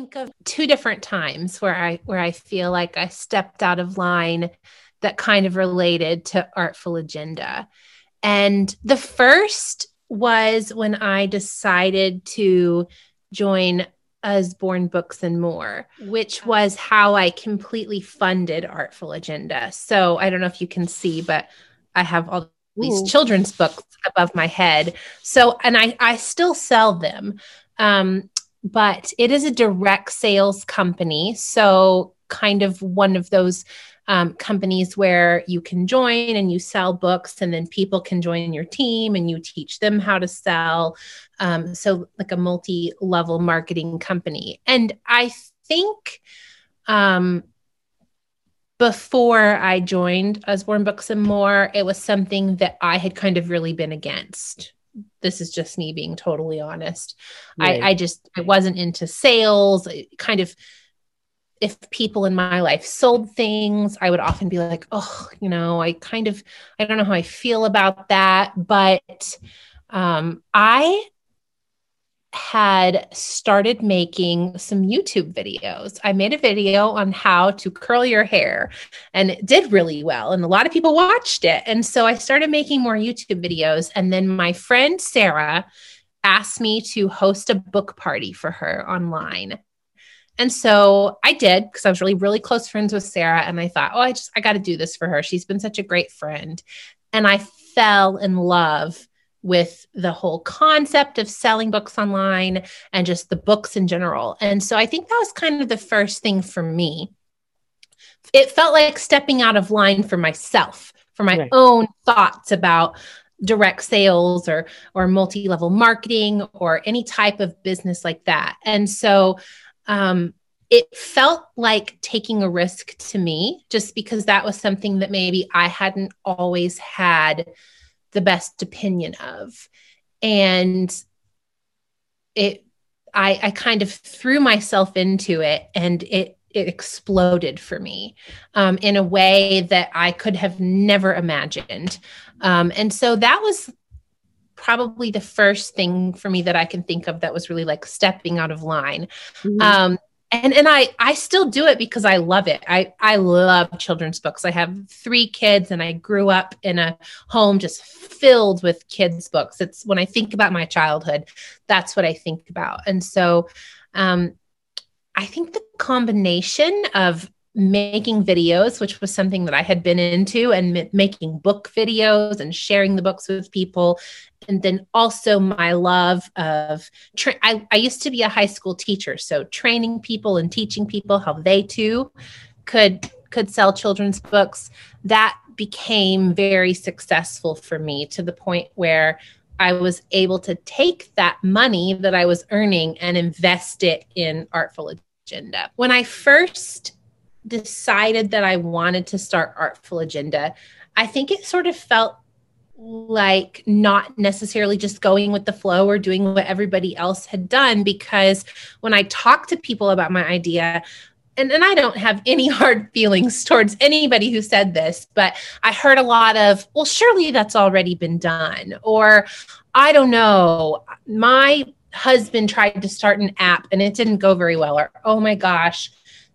Think of two different times where I where I feel like I stepped out of line that kind of related to artful agenda. And the first was when I decided to join Usborne Books and More, which was how I completely funded Artful Agenda. So I don't know if you can see, but I have all these Ooh. children's books above my head. So, and I, I still sell them. Um, but it is a direct sales company. So, kind of one of those um, companies where you can join and you sell books, and then people can join your team and you teach them how to sell. Um, so, like a multi level marketing company. And I think um, before I joined Usborne Books and More, it was something that I had kind of really been against this is just me being totally honest. Right. I, I just I wasn't into sales. kind of if people in my life sold things, I would often be like, oh, you know, I kind of I don't know how I feel about that. But um, I had started making some YouTube videos. I made a video on how to curl your hair and it did really well. And a lot of people watched it. And so I started making more YouTube videos. And then my friend Sarah asked me to host a book party for her online. And so I did because I was really, really close friends with Sarah. And I thought, oh, I just, I got to do this for her. She's been such a great friend. And I fell in love with the whole concept of selling books online and just the books in general. And so I think that was kind of the first thing for me. It felt like stepping out of line for myself, for my right. own thoughts about direct sales or or multi-level marketing or any type of business like that. And so um it felt like taking a risk to me just because that was something that maybe I hadn't always had the best opinion of. And it I, I kind of threw myself into it and it it exploded for me um, in a way that I could have never imagined. Um, and so that was probably the first thing for me that I can think of that was really like stepping out of line. Mm-hmm. Um, and and I I still do it because I love it. I I love children's books. I have three kids and I grew up in a home just filled with kids books. It's when I think about my childhood, that's what I think about. And so um I think the combination of making videos, which was something that I had been into, and m- making book videos and sharing the books with people. And then also my love of, tra- I, I used to be a high school teacher. So training people and teaching people how they too could could sell children's books that became very successful for me to the point where I was able to take that money that I was earning and invest it in Artful Agenda. When I first decided that I wanted to start Artful Agenda, I think it sort of felt like not necessarily just going with the flow or doing what everybody else had done because when I talked to people about my idea, and, and I don't have any hard feelings towards anybody who said this, but I heard a lot of, well, surely that's already been done. Or I don't know, my husband tried to start an app and it didn't go very well. Or, oh my gosh,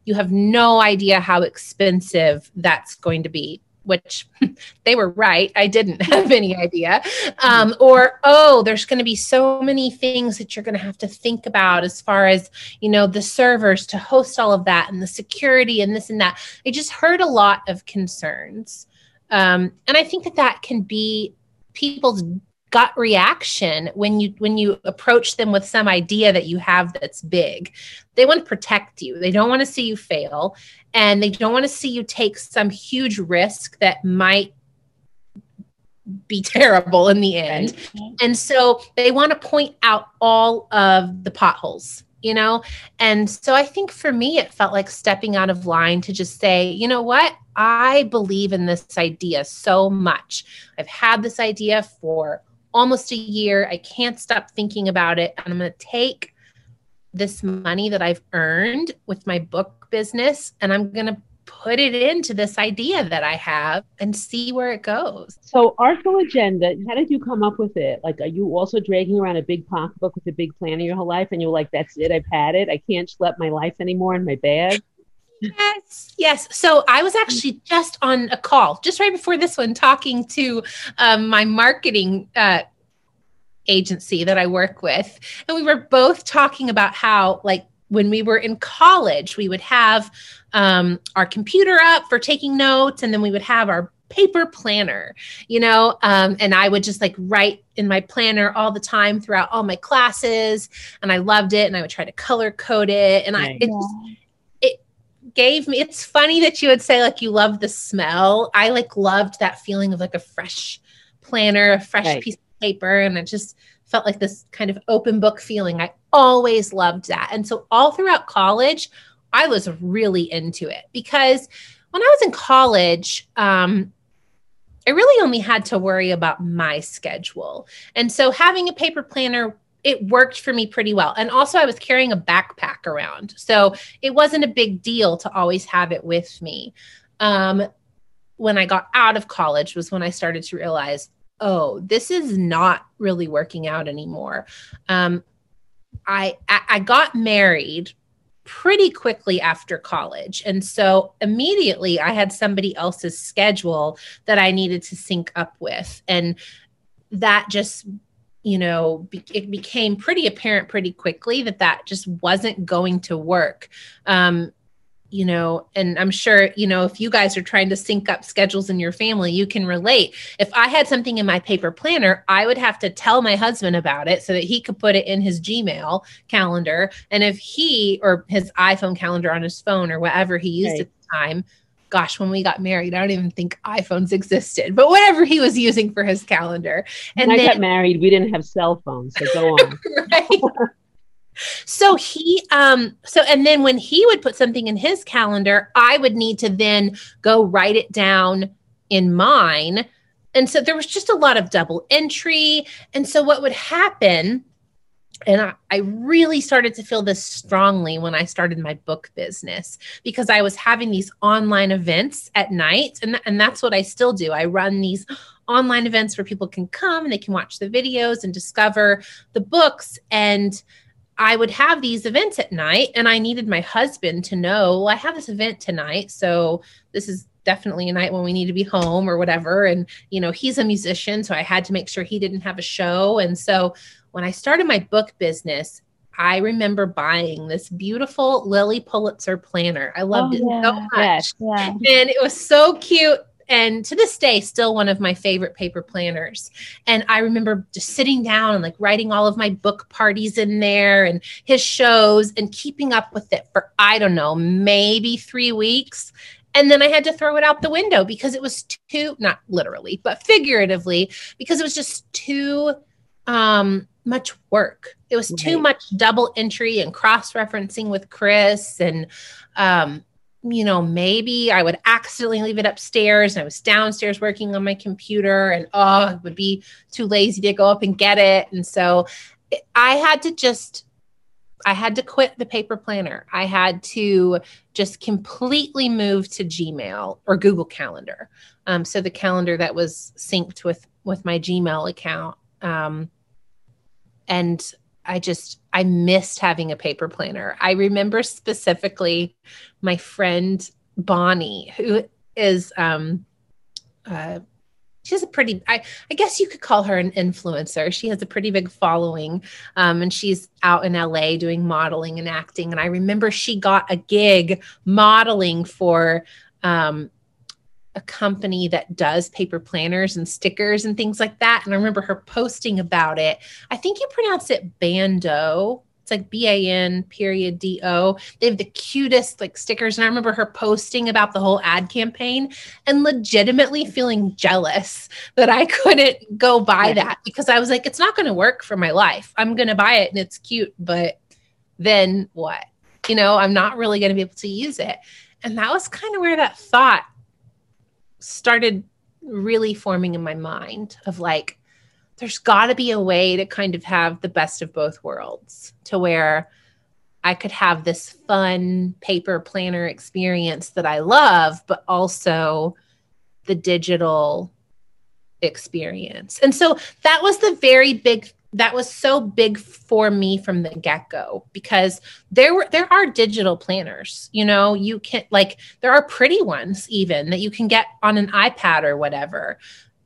you have no idea how expensive that's going to be which they were right. I didn't have any idea. Um, or, oh, there's going to be so many things that you're going to have to think about as far as, you know, the servers to host all of that and the security and this and that. I just heard a lot of concerns. Um, and I think that that can be people's gut reaction when you when you approach them with some idea that you have that's big they want to protect you they don't want to see you fail and they don't want to see you take some huge risk that might be terrible in the end. And so they want to point out all of the potholes, you know? And so I think for me, it felt like stepping out of line to just say, you know what? I believe in this idea so much. I've had this idea for almost a year. I can't stop thinking about it. And I'm going to take this money that I've earned with my book business and I'm going to put it into this idea that I have and see where it goes. So, Artful Agenda, how did you come up with it? Like, are you also dragging around a big pocketbook with a big plan in your whole life and you're like, that's it, I've had it. I can't schlep my life anymore in my bag? Yes, yes. So I was actually just on a call just right before this one, talking to um, my marketing uh, agency that I work with, and we were both talking about how, like, when we were in college, we would have um, our computer up for taking notes, and then we would have our paper planner, you know, um, and I would just like write in my planner all the time throughout all my classes, and I loved it, and I would try to color code it, and I gave me. It's funny that you would say like you love the smell. I like loved that feeling of like a fresh planner, a fresh right. piece of paper, and it just felt like this kind of open book feeling. I always loved that, and so all throughout college. I was really into it because when I was in college, um, I really only had to worry about my schedule. And so having a paper planner it worked for me pretty well. And also, I was carrying a backpack around. So it wasn't a big deal to always have it with me. Um, when I got out of college, was when I started to realize, oh, this is not really working out anymore. Um, I, I got married pretty quickly after college. And so immediately I had somebody else's schedule that I needed to sync up with. And that just you know be, it became pretty apparent pretty quickly that that just wasn't going to work um, you know, and I'm sure, you know, if you guys are trying to sync up schedules in your family, you can relate. If I had something in my paper planner, I would have to tell my husband about it so that he could put it in his Gmail calendar. And if he or his iPhone calendar on his phone or whatever he used right. at the time, gosh, when we got married, I don't even think iPhones existed, but whatever he was using for his calendar. And when then, I got married, we didn't have cell phones. So go on. right. So he um so and then when he would put something in his calendar, I would need to then go write it down in mine. And so there was just a lot of double entry. And so what would happen and I, I, really started to feel this strongly when I started my book business because I was having these online events at night. And, th- and that's what I still do. I run these online events where people can come and they can watch the videos and discover the books. And I would have these events at night, and I needed my husband to know, well, I have this event tonight. So this is definitely a night when we need to be home or whatever. And, you know, he's a musician. So I had to make sure he didn't have a show. And so when I started my book business, I remember buying this beautiful Lilly Pulitzer planner. I loved oh, it yeah. so much. Yes, yeah. And it was so cute and to this day still one of my favorite paper planners and i remember just sitting down and like writing all of my book parties in there and his shows and keeping up with it for i don't know maybe 3 weeks and then i had to throw it out the window because it was too not literally but figuratively because it was just too um much work it was right. too much double entry and cross referencing with kris and um you know, maybe I would accidentally leave it upstairs and I was downstairs working on my computer and oh, I would be too lazy to go up and get it. And so I had to just, I had to quit the paper planner. I had to just completely move to Gmail or Google Calendar. Um, so the calendar that was synced with with my Gmail account. Um, and I just I missed having a paper planner. I remember specifically my friend Bonnie, who is um uh she has a pretty I, I guess you could call her an influencer she has a pretty big following um, and she's out in la doing modeling and acting and i remember she got a gig modeling for um, a company that does paper planners and stickers and things like that. And I remember her posting about it. I think you pronounce it Bando. It's like B A N period D O. They have the cutest like stickers. And I remember her posting about the whole ad campaign and legitimately feeling jealous that I couldn't go buy that because I was like, it's not going to work for my life. I'm going to buy it and it's cute, but then what? You know, I'm not really going to be able to use it. And that was kind of where that thought started really forming in my mind of like, there's got to be a way to kind of have the best of both worlds to where I could have this fun paper planner experience that I love, but also the digital experience. And so that was the very big that was so big for me from the get-go because there were there are digital planners you know you can like there are pretty ones even that you can get on an ipad or whatever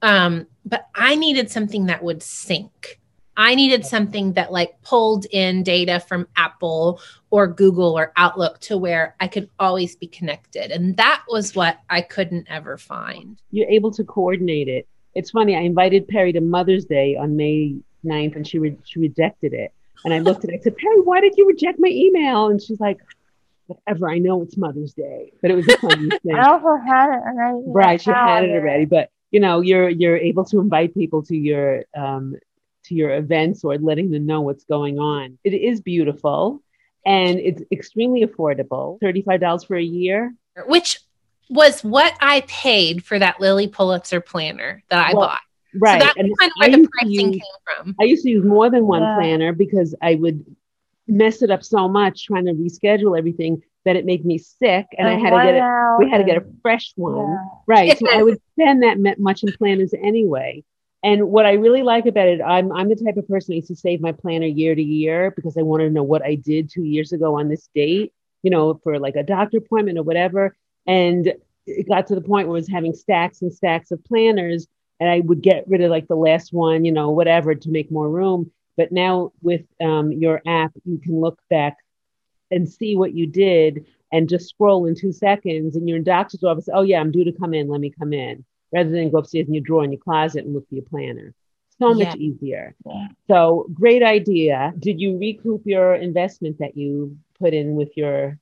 um, but I needed something that would sync. I needed something that like pulled in data from Apple or Google or Outlook to where I could always be connected. And that was what I couldn't ever find. You're able to coordinate it. It's funny, I invited Perry to Mother's Day on May 9th and she, re- she rejected it. And I looked at it, I said, Perry, why did you reject my email? And she's like, whatever, I know it's Mother's Day. But it was a funny thing. I also had it already. Right, she had it already. But you know you're you're able to invite people to your um, to your events or letting them know what's going on it is beautiful and it's extremely affordable $35 for a year which was what i paid for that Lilly pulitzer planner that i well, bought right so that's and kind of where I the pricing use, came from. I used to use more than one yeah. planner because i would mess it up so much trying to reschedule everything that it made me sick and I had to get it we had to get a fresh one. Yeah. right so I would spend that much in planners anyway. And what I really like about it I'm I'm the type of person I used to save my planner year to year because I wanted to know what I did 2 years ago on this date you know for like a doctor appointment or whatever. And it got to the point where I was having stacks and stacks of planners and I would get rid of like the last one you know whatever to make more room but now with um, your app you can look back and see what you did and just scroll in two seconds and you're in doctor's office, oh yeah, I'm due to come in, let me come in, rather than go upstairs in your drawer in your closet and look for your planner. So much easier. Yeah. So great idea. Did you recoup your investment that you put in with your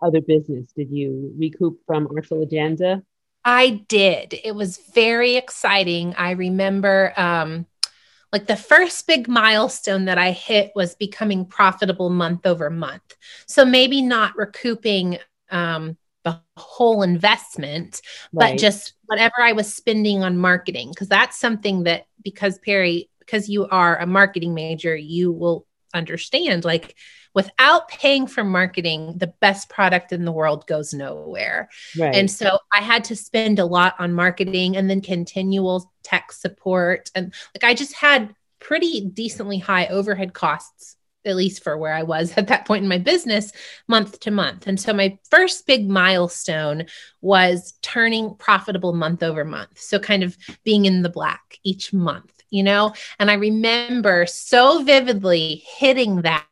other business? Did you recoup from Artful Agenda? I did. It was very exciting. I remember um, like the first big milestone that I hit was becoming profitable month over month. So maybe not recouping um, the whole investment, right. but just whatever I was spending on marketing. Because that's something that, because Perry, because you are a marketing major, you will understand like without paying for marketing, the best product in the world goes nowhere. Right. And so I had to spend a lot on marketing and then continual tech support. And like I just had pretty decently high overhead costs at least for where I was at that point in my business, month to month. And so my first big milestone was turning profitable month over month. So, kind of being in the black each month you know? And I remember so vividly hitting that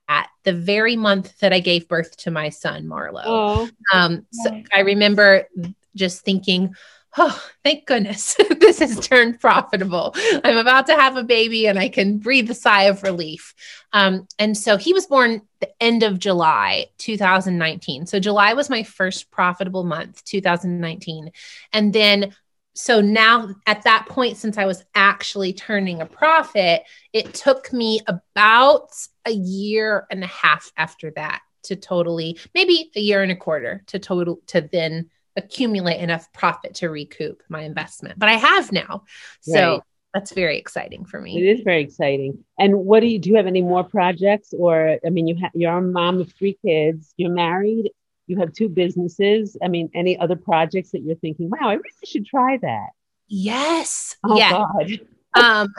the very month that I gave birth to my son, Marlo. Oh. Um, so I remember just thinking, oh, thank goodness this has turned profitable. I'm about to have a baby and I can breathe a sigh of relief. Um, and so he was born the end of July 2019. So July was my first profitable month, 2019. And then so now at that point since i was actually turning a profit it took me about a year and a half after that to totally maybe a year and a quarter to total to then accumulate enough profit to recoup my investment. But i have now. So right. that's very exciting for me. It is very exciting. And what do you do you have any more projects or i mean you have you're a mom of three kids. You're married you have two businesses. I mean, any other projects that you're thinking, wow, I really should try that? Yes. Oh, yeah. God. um,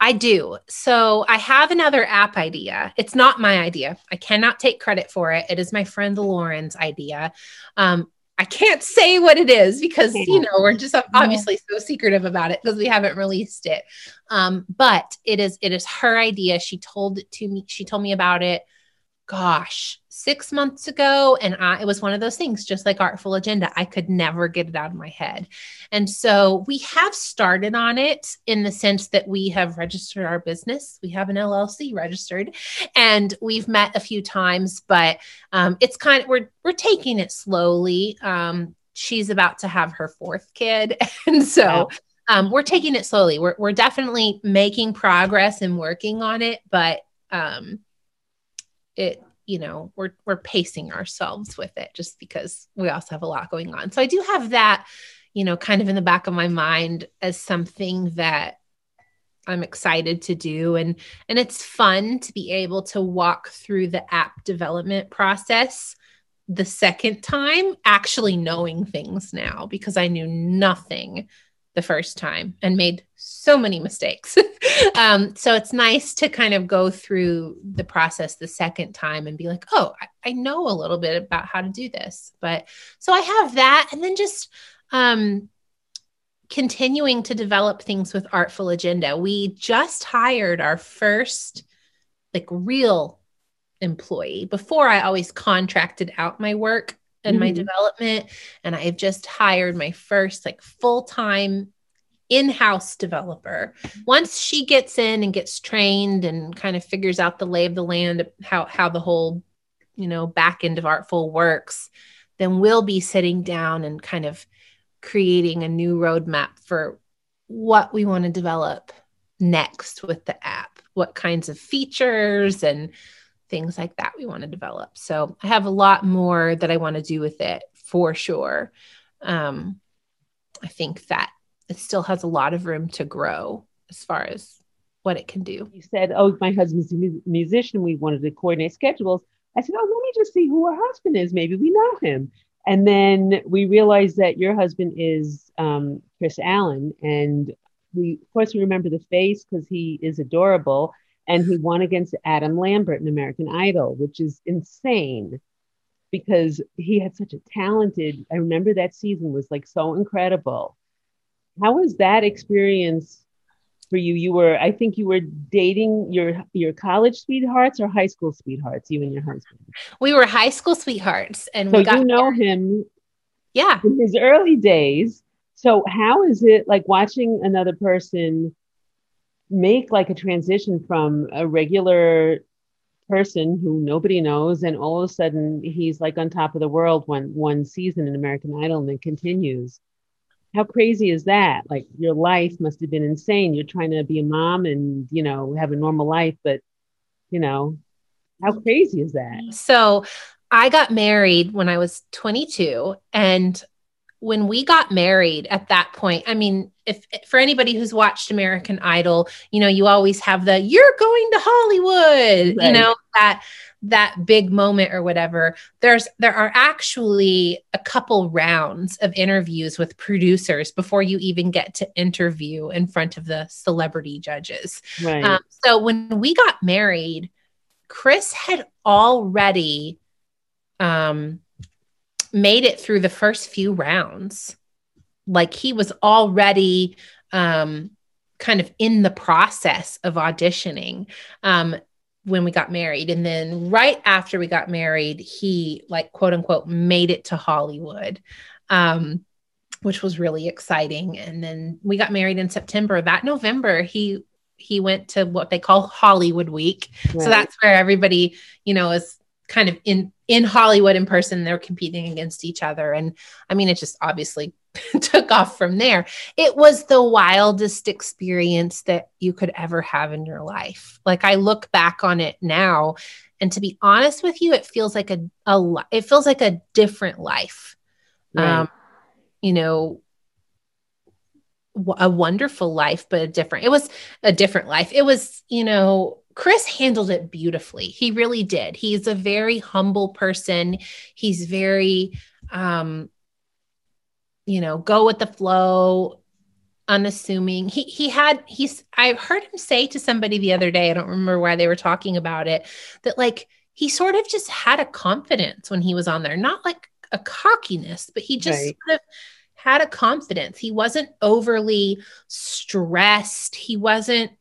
I do. So I have another app idea. It's not my idea. I cannot take credit for it. It is my friend Lauren's idea. Um, I can't say what it is because you know we're just obviously so secretive about it because we haven't released it. Um, but it is it is her idea. She told it to me. She told me about it gosh, six months ago. And I, it was one of those things, just like Artful Agenda. I could never get it out of my head. And so we have started on it in the sense that we have registered our business. We have an LLC registered and we've met a few times, but um, it's kind of, we're, we're taking it slowly. Um, she's about to have her fourth kid. And so, wow. Um, we're taking it slowly. We're, we're definitely making progress and working on it, but um, it you know we're we're pacing ourselves with it just because we also have a lot going on. So i do have that you know kind of in the back of my mind as something that i'm excited to do. And and it's fun to be able to walk through the app development process the second time actually knowing things now because i knew nothing the first time and made so many mistakes. um, so it's nice to kind of go through the process the second time and be like, oh, I, I, know a little bit about how to do this. But so I have that. And then just um, continuing to develop things with Artful Agenda. We just hired our first like real employee. Before I always contracted out my work and mm-hmm. my development and I've just hired my first like full-time in-house developer. Once she gets in and gets trained and kind of figures out the lay of the land how how the whole you know back end of artful works, then we'll be sitting down and kind of creating a new roadmap for what we want to develop next with the app, what kinds of features and things like that we want to develop. So I have a lot more that I want to do with it for sure. Um, I think that it still has a lot of room to grow as far as what it can do. You said, "Oh, my husband's a musician. We wanted to coordinate schedules." I said, "Oh, let me just see who her husband is. Maybe we know him." And then we realized that your husband is um, Kris Allen, and we, of course, we remember the face because he is adorable and he won against Adam Lambert in American Idol, which is insane because he had such a talented. I remember that season was like so incredible. How was that experience for you? You were, I think, you were dating your your college sweethearts or high school sweethearts. You and your husband. We were high school sweethearts, and so we got you know him. Yeah, in his early days. So how is it like watching another person? Make like a transition from a regular person who nobody knows and all of a sudden he's like on top of the world one one season in American Idol and then continues. How crazy is that? Like your life must have been insane. You're trying to be a mom and you know have a normal life, but you know, how crazy is that? So I got married when I was 22 and when we got married at that point, I mean, if for anybody who's watched American Idol, you know, you always have the you're going to Hollywood, right. you know, that that big moment or whatever. There's there are actually a couple rounds of interviews with producers before you even get to interview in front of the celebrity judges. Right. Um, so when we got married, Kris had already um made it through the first few rounds. Like he was already um, kind of in the process of auditioning um, when we got married. And then right after we got married, he, like, quote unquote, made it to Hollywood. Um, which was really exciting. And then we got married in September. That November, he he went to what they call Hollywood Week. Right. So that's where everybody, you know, is kind of in in Hollywood in person. They're competing against each other, and I mean, it just obviously took off from there. It was the wildest experience that you could ever have in your life. Like I look back on it now, and to be honest with you, it feels like a a it feels like a different life. Right. Um, you know, a wonderful life, but a different. It was a different life. It was, you know, Kris handled it beautifully. He really did. He's a very humble person. He's very, um, you know, go with the flow, unassuming. He he had he's I heard him say to somebody the other day. I don't remember why they were talking about it. That like he sort of just had a confidence when he was on there, not like a cockiness, but he just right. sort of had a confidence. He wasn't overly stressed. He wasn't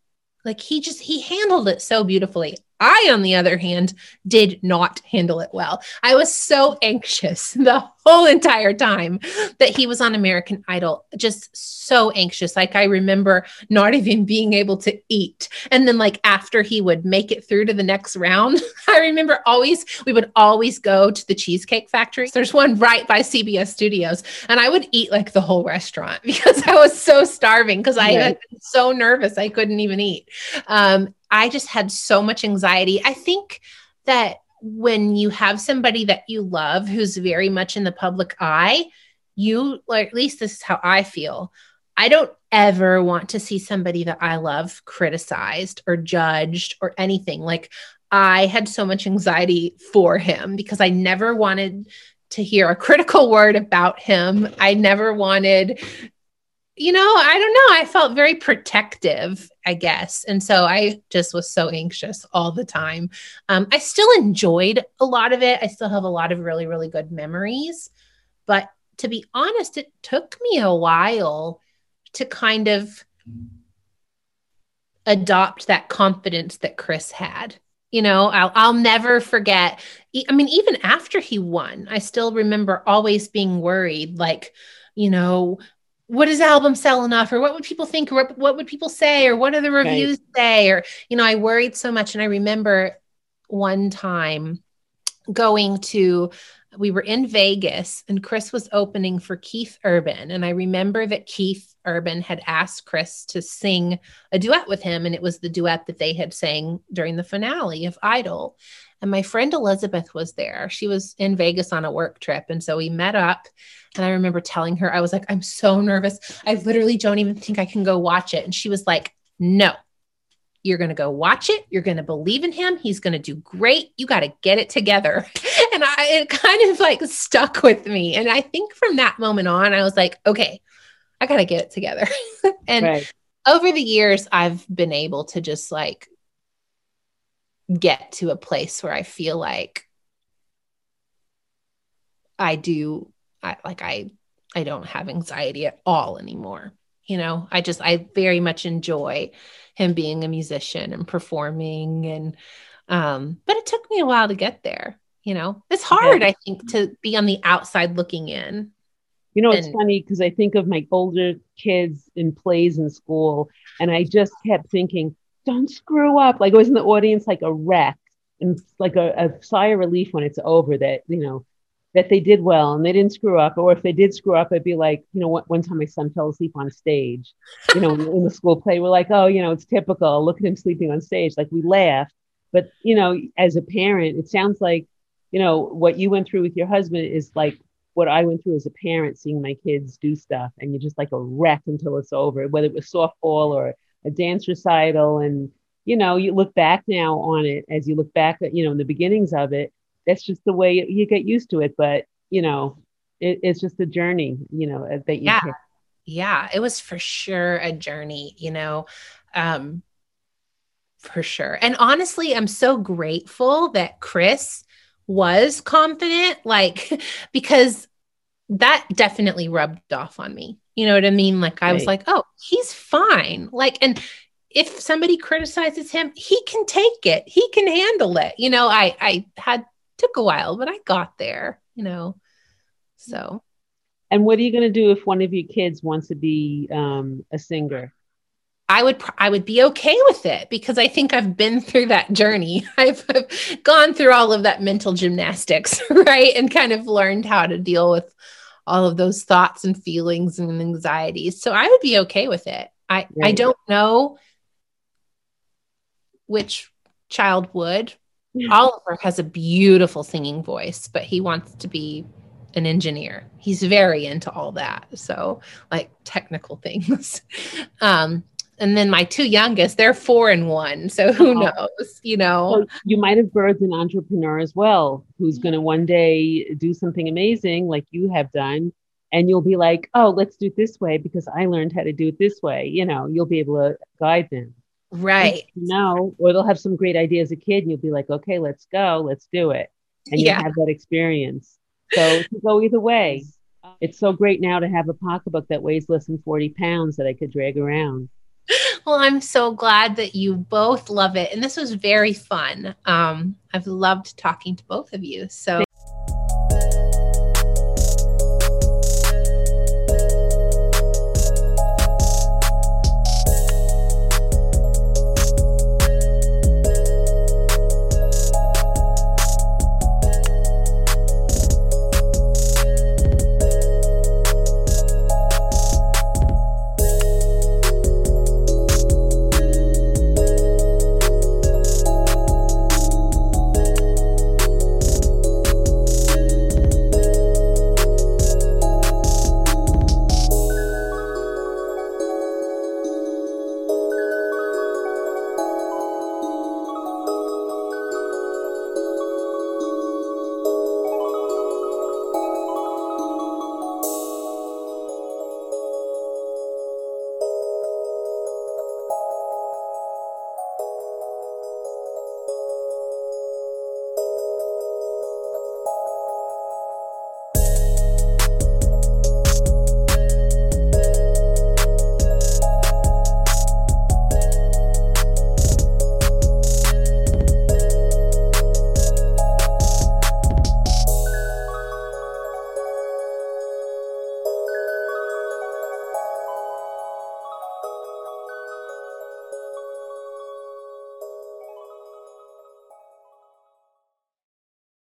like he just he handled it so beautifully I, on the other hand, did not handle it well. I was so anxious the whole entire time that he was on American Idol, just so anxious. Like, I remember not even being able to eat. And then, like, after he would make it through to the next round, I remember always, we would always go to the Cheesecake Factory. There's one right by CBS Studios. And I would eat like the whole restaurant because I was so starving because I right. was so nervous I couldn't even eat. Um, I just had so much anxiety. I think that when you have somebody that you love who's very much in the public eye, you, or at least this is how I feel. I don't ever want to see somebody that I love criticized or judged or anything. Like, I had so much anxiety for him because I never wanted to hear a critical word about him. I never wanted you know, I don't know. I felt very protective, I guess. And so I just was so anxious all the time. Um, I still enjoyed a lot of it. I still have a lot of really, really good memories. But to be honest, it took me a while to kind of adopt that confidence that Kris had. You know, I'll, I'll never forget. I mean, even after he won, I still remember always being worried like, you know, what does the album sell enough or what would people think or what, what would people say or what do the reviews right. say or you know i worried so much and i remember one time going to we were in Vegas and Kris was opening for Keith Urban. And I remember that Keith Urban had asked Kris to sing a duet with him. And it was the duet that they had sang during the finale of Idol. And my friend Elizabeth was there. She was in Vegas on a work trip. And so we met up. And I remember telling her, I was like, I'm so nervous. I literally don't even think I can go watch it. And she was like, No, you're going to go watch it. You're going to believe in him. He's going to do great. You got to get it together. And I, it kind of like stuck with me. And I think from that moment on, I was like, okay, I got to get it together. and right. over the years, I've been able to just like get to a place where I feel like I do I, like I I don't have anxiety at all anymore. You know, I just I very much enjoy him being a musician and performing and um but it took me a while to get there, you know. It's hard yeah. I think to be on the outside looking in. You know, and, it's funny because I think of my older kids in plays in school and I just kept thinking don't screw up. Like I was in the audience like a wreck and like a, a sigh of relief when it's over that, you know, that they did well and they didn't screw up. Or if they did screw up, it'd be like, you know, one, one time my son fell asleep on stage, you know, in the school play. We're like, oh, you know, it's typical. Look at him sleeping on stage. Like we laughed. But, you know, as a parent, it sounds like, you know, what you went through with your husband is like what I went through as a parent, seeing my kids do stuff and you're just like a wreck until it's over, whether it was softball or a dance recital. And, you know, you look back now on it as you look back at, you know, in the beginnings of it that's just the way you get used to it. But you know, it, it's just a journey, you know, uh, that you. Yeah, take. yeah, it was for sure a journey. You know, um, for sure. And honestly, I'm so grateful that Kris was confident, like because that definitely rubbed off on me. You know what I mean? Like I right. was like, oh, he's fine. Like, and if somebody criticizes him, he can take it. He can handle it. You know, I I had took a while, but I got there, you know. So. And what are you going to do if one of your kids wants to be um, a singer? I would I would be okay with it because I think I've been through that journey. I've, I've gone through all of that mental gymnastics, right? And kind of learned how to deal with all of those thoughts and feelings and anxieties. So I would be okay with it. I right. I don't know which child would, Oliver has a beautiful singing voice, but he wants to be an engineer. He's very into all that. So, like technical things. um, and then my two youngest, they're four and one. So who oh. knows, you know? So you might have birthed an entrepreneur as well, who's mm-hmm. going to one day do something amazing like you have done. And you'll be like, oh, let's do it this way because I learned how to do it this way. You know, you'll be able to guide them. Right. No, or they'll have some great idea as a kid and you'll be like, okay, let's go, let's do it. And yeah. you have that experience. So to go either way. It's so great now to have a pocketbook that weighs less than 40 pounds that I could drag around. well, I'm so glad that you both love it. And this was very fun. Um, I've loved talking to both of you. So